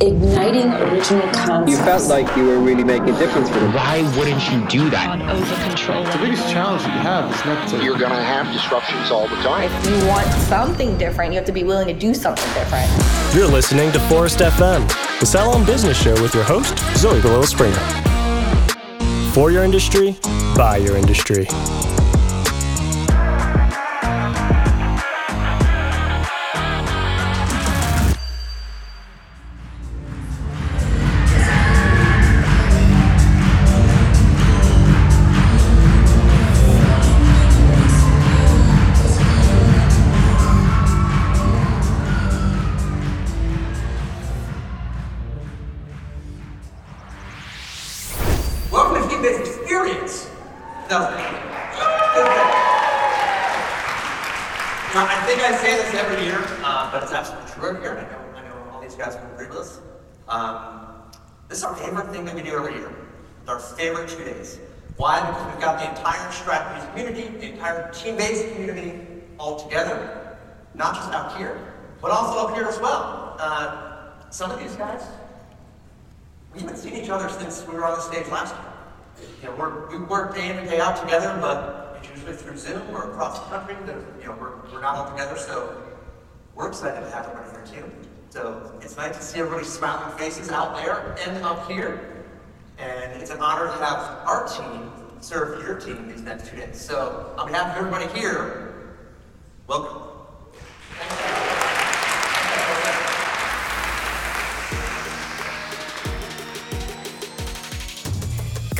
igniting original concepts. You felt like you were really making a difference for them. Why wouldn't you do that? over control. The biggest challenge that you have is not to. You're going to have disruptions all the time. If you want something different, you have to be willing to do something different. You're listening to Phorest FM, the Salon Business Show with your host, Zoé Bélisle-Springer. For your industry, by your industry. Team-Based Experience. No. Now, I think I say this every year, uh, but it's absolutely true every year. I know, I know all these guys will agree with us. Um, this is our favorite thing that we do every year. It's our favorite two days. Why? Because we've got the entire strategies community, the entire team-based community all together. Not just out here, but also up here as well. Uh, some of these guys, we haven't seen each other since we were on the stage last year. You know, we're, we work day in and day out together, but it's usually through Zoom or across the country. You know, we're, we're not all together, so we're excited to have everybody here too. So it's nice to see everybody's smiling faces out there and up here. And it's an honor to have our team serve your team these next two days. So on behalf of everybody here, welcome.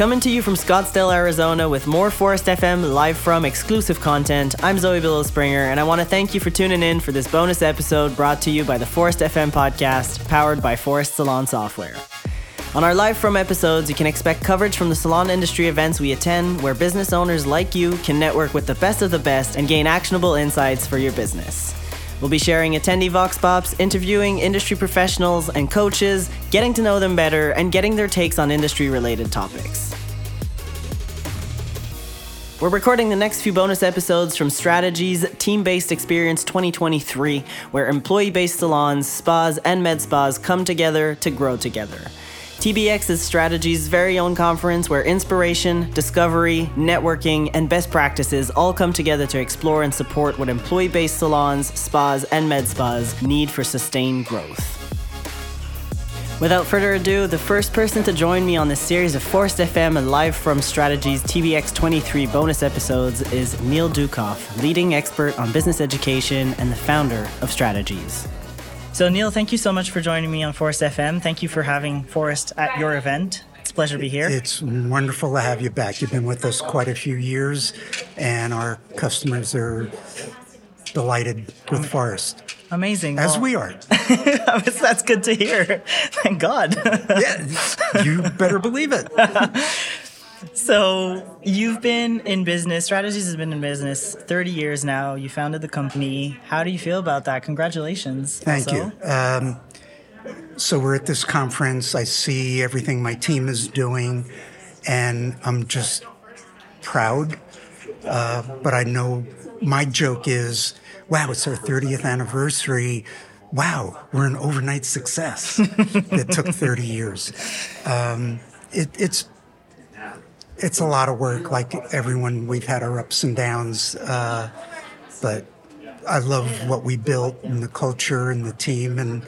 Coming to you from Scottsdale, Arizona, with more Phorest FM live from exclusive content. I'm Zoé Bélisle-Springer, and I want to thank you for tuning in for this bonus episode brought to you by the Phorest FM podcast, powered by Phorest Salon Software. On our live from episodes, you can expect coverage from the salon industry events we attend, where business owners like you can network with the best of the best and gain actionable insights for your business. We'll be sharing attendee Vox Pops, interviewing industry professionals and coaches, getting to know them better, and getting their takes on industry related topics. We're recording the next few bonus episodes from Strategies Team Based Experience 2023, where employee based salons, spas, and med spas come together to grow together. TBX is Strategies' very own conference where inspiration, discovery, networking, and best practices all come together to explore and support what employee based salons, spas, and med spas need for sustained growth. Without further ado, the first person to join me on this series of Phorest FM and live from Strategies TBX 23 bonus episodes is Neil Ducoff, leading expert on business education and the founder of Strategies. So, Neil, thank you so much for joining me on Phorest FM. Thank you for having Phorest at your event. It's a pleasure to be here. It's wonderful to have you back. You've been with us quite a few years, and our customers are delighted with Phorest, Amazing. as Well, we are. That's good to hear. Thank God. Yeah, you better believe it. So you've been in business. Strategies has been in business 30 years now. You founded the company. How do you feel about that? Congratulations. Thank also. you. Um, so we're at this conference. I see everything my team is doing, and I'm just proud. Uh, but I know my joke is, wow, it's our 30th anniversary. Wow, we're an overnight success that took 30 years. Um, it, it's it's a lot of work. Like everyone, we've had our ups and downs, uh, but I love what we built and the culture and the team and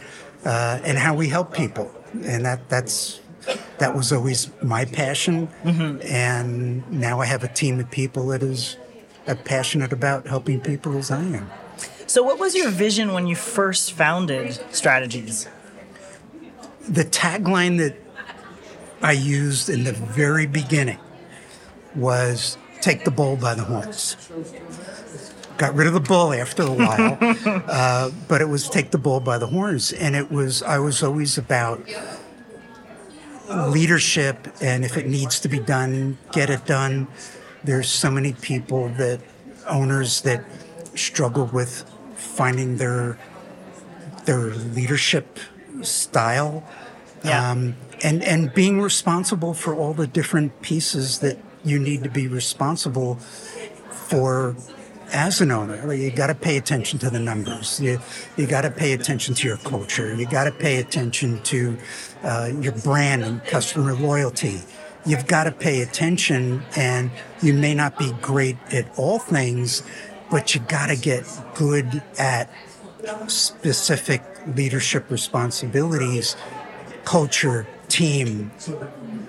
uh, and how we help people. And that that's that was always my passion. And now I have a team of people that is uh, passionate about helping people as I am. So, what was your vision when you first founded Strategies? The tagline that I used in the very beginning was "Take the bull by the horns." Got rid of the bull after a while, uh, but it was "Take the bull by the horns," and it was I was always about leadership, and if it needs to be done, get it done. There's so many people that owners that struggle with finding their their leadership style Yeah. um, and and being responsible for all the different pieces that you need to be responsible for as an owner, you got to pay attention to the numbers. You, you got to pay attention to your culture. You got to pay attention to uh, your brand and customer loyalty. You've got to pay attention, and you may not be great at all things, but you got to get good at specific leadership responsibilities, culture, team.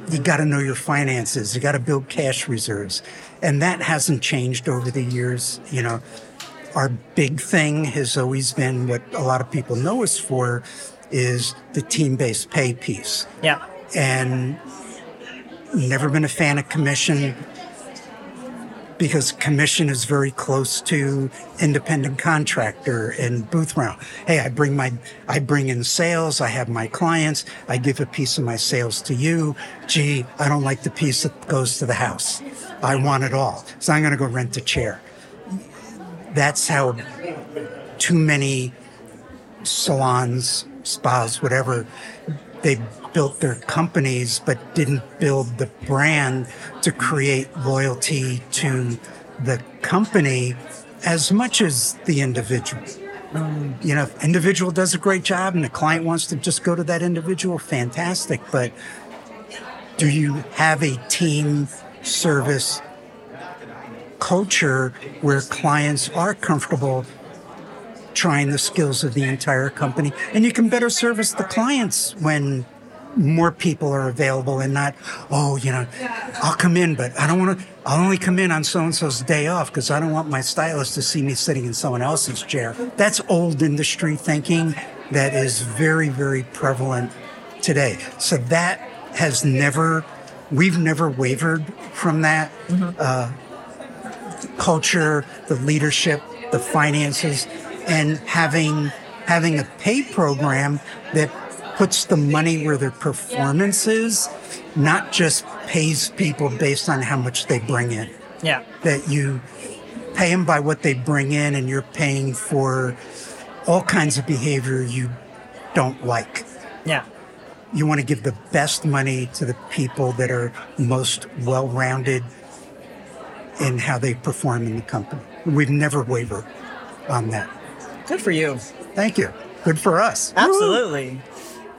You got to know your finances. You got to build cash reserves. And that hasn't changed over the years. You know, our big thing has always been what a lot of people know us for is the team based pay piece. Yeah. And never been a fan of commission because commission is very close to independent contractor and booth round. Hey, I bring my, I bring in sales. I have my clients. I give a piece of my sales to you. Gee, I don't like the piece that goes to the house. I want it all. So I'm going to go rent a chair. That's how too many salons, spas, whatever, they built their companies but didn't build the brand to create loyalty to the company as much as the individual. Um, you know, if individual does a great job and the client wants to just go to that individual, fantastic. But do you have a team service culture where clients are comfortable trying the skills of the entire company and you can better service the clients when more people are available and not, oh, you know, I'll come in, but I don't want to, I'll only come in on so and so's day off because I don't want my stylist to see me sitting in someone else's chair. That's old industry thinking that is very, very prevalent today. So that has never, we've never wavered from that. Mm-hmm. Uh, culture, the leadership, the finances, and having having a pay program that puts the money where their performance is, not just pays people based on how much they bring in. Yeah. That you pay them by what they bring in and you're paying for all kinds of behavior you don't like. Yeah. You want to give the best money to the people that are most well rounded in how they perform in the company. We've never wavered on that. Good for you. Thank you. Good for us. Absolutely. Woo!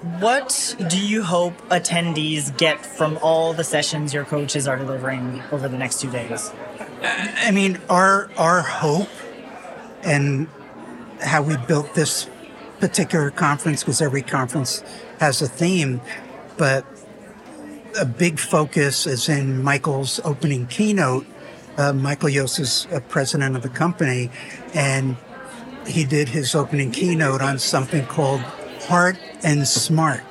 What do you hope attendees get from all the sessions your coaches are delivering over the next two days? I mean, our our hope and how we built this particular conference, because every conference has a theme, but a big focus is in Michael's opening keynote. Uh, Michael Yost is a president of the company, and he did his opening keynote on something called heart and smart.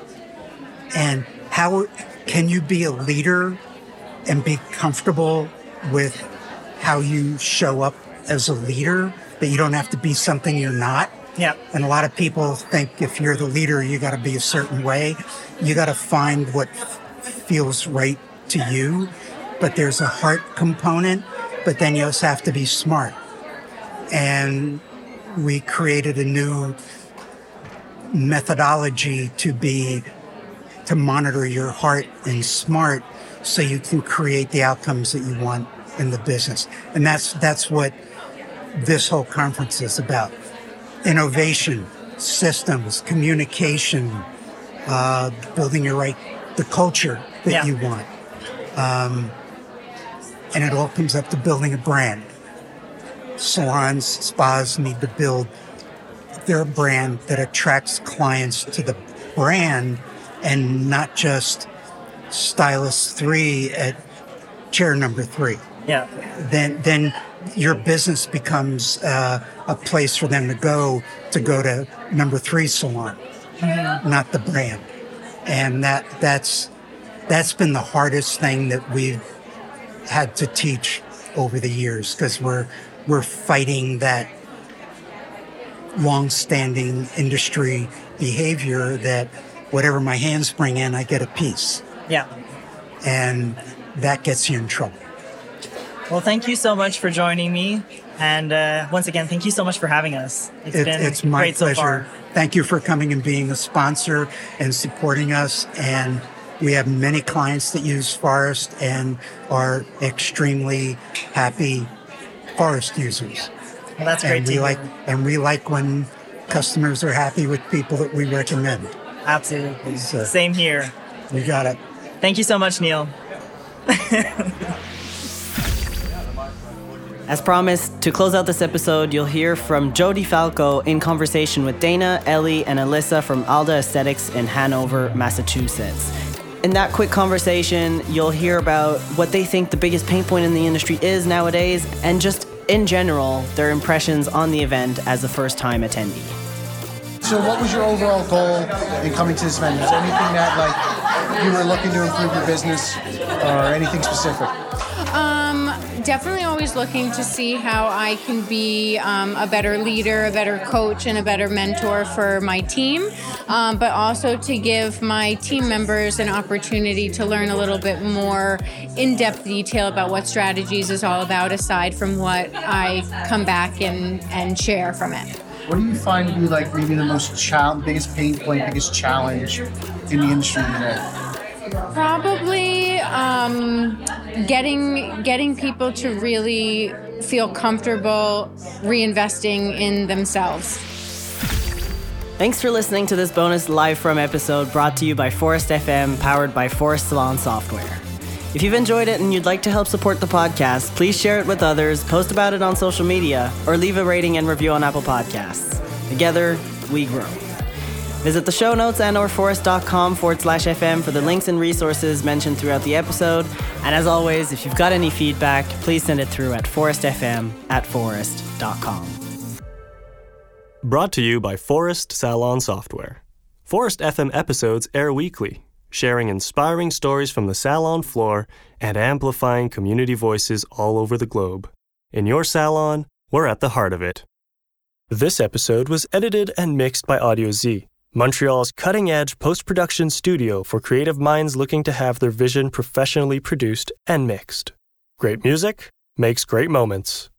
And how can you be a leader and be comfortable with how you show up as a leader, that you don't have to be something you're not? Yeah. And a lot of people think if you're the leader, you got to be a certain way. You got to find what feels right to you. But there's a heart component, but then you also have to be smart. And we created a new methodology to be to monitor your heart and smart so you can create the outcomes that you want in the business. And that's that's what this whole conference is about. Innovation, systems, communication, uh, building your right the culture that yeah. you want. Um, and it all comes up to building a brand. Salons, spas need to build their brand that attracts clients to the brand and not just stylist three at chair number three. Yeah. Then, then your business becomes uh, a place for them to go to go to number three salon, mm-hmm. not the brand. And that that's that's been the hardest thing that we've had to teach over the years because we're we're fighting that long-standing industry behavior that whatever my hands bring in, I get a piece. Yeah. And that gets you in trouble. Well, thank you so much for joining me. And uh, once again, thank you so much for having us. It's it, been it's my great pleasure. So thank you for coming and being a sponsor and supporting us. And we have many clients that use Phorest and are extremely happy Phorest users. Well, that's great and to we hear. like and we like when customers are happy with people that we recommend. Absolutely. So- Same here. You got it. Thank you so much, Neil. As promised, to close out this episode, you'll hear from Jody Falco in conversation with Dana, Ellie, and Alyssa from Alda Aesthetics in Hanover, Massachusetts. In that quick conversation, you'll hear about what they think the biggest pain point in the industry is nowadays, and just in general, their impressions on the event as a first time attendee. So, what was your overall goal in coming to this event? There anything that like you were looking to improve your business, or anything specific? Definitely always looking to see how I can be um, a better leader, a better coach, and a better mentor for my team, um, but also to give my team members an opportunity to learn a little bit more in depth detail about what strategies is all about, aside from what I come back and, and share from it. What do you find to be like maybe the most biggest pain point, biggest challenge in the industry today? Probably um, getting getting people to really feel comfortable reinvesting in themselves. Thanks for listening to this bonus live from episode brought to you by Phorest FM, powered by Phorest Salon Software. If you've enjoyed it and you'd like to help support the podcast, please share it with others, post about it on social media, or leave a rating and review on Apple Podcasts. Together, we grow. Visit the show notes and or phorest.com forward slash FM for the links and resources mentioned throughout the episode. And as always, if you've got any feedback, please send it through at phorestfm at phorest.com. Brought to you by Phorest Salon Software. Phorest FM episodes air weekly, sharing inspiring stories from the salon floor and amplifying community voices all over the globe. In your salon, we're at the heart of it. This episode was edited and mixed by Audio Z, Montreal's cutting edge post production studio for creative minds looking to have their vision professionally produced and mixed. Great music makes great moments.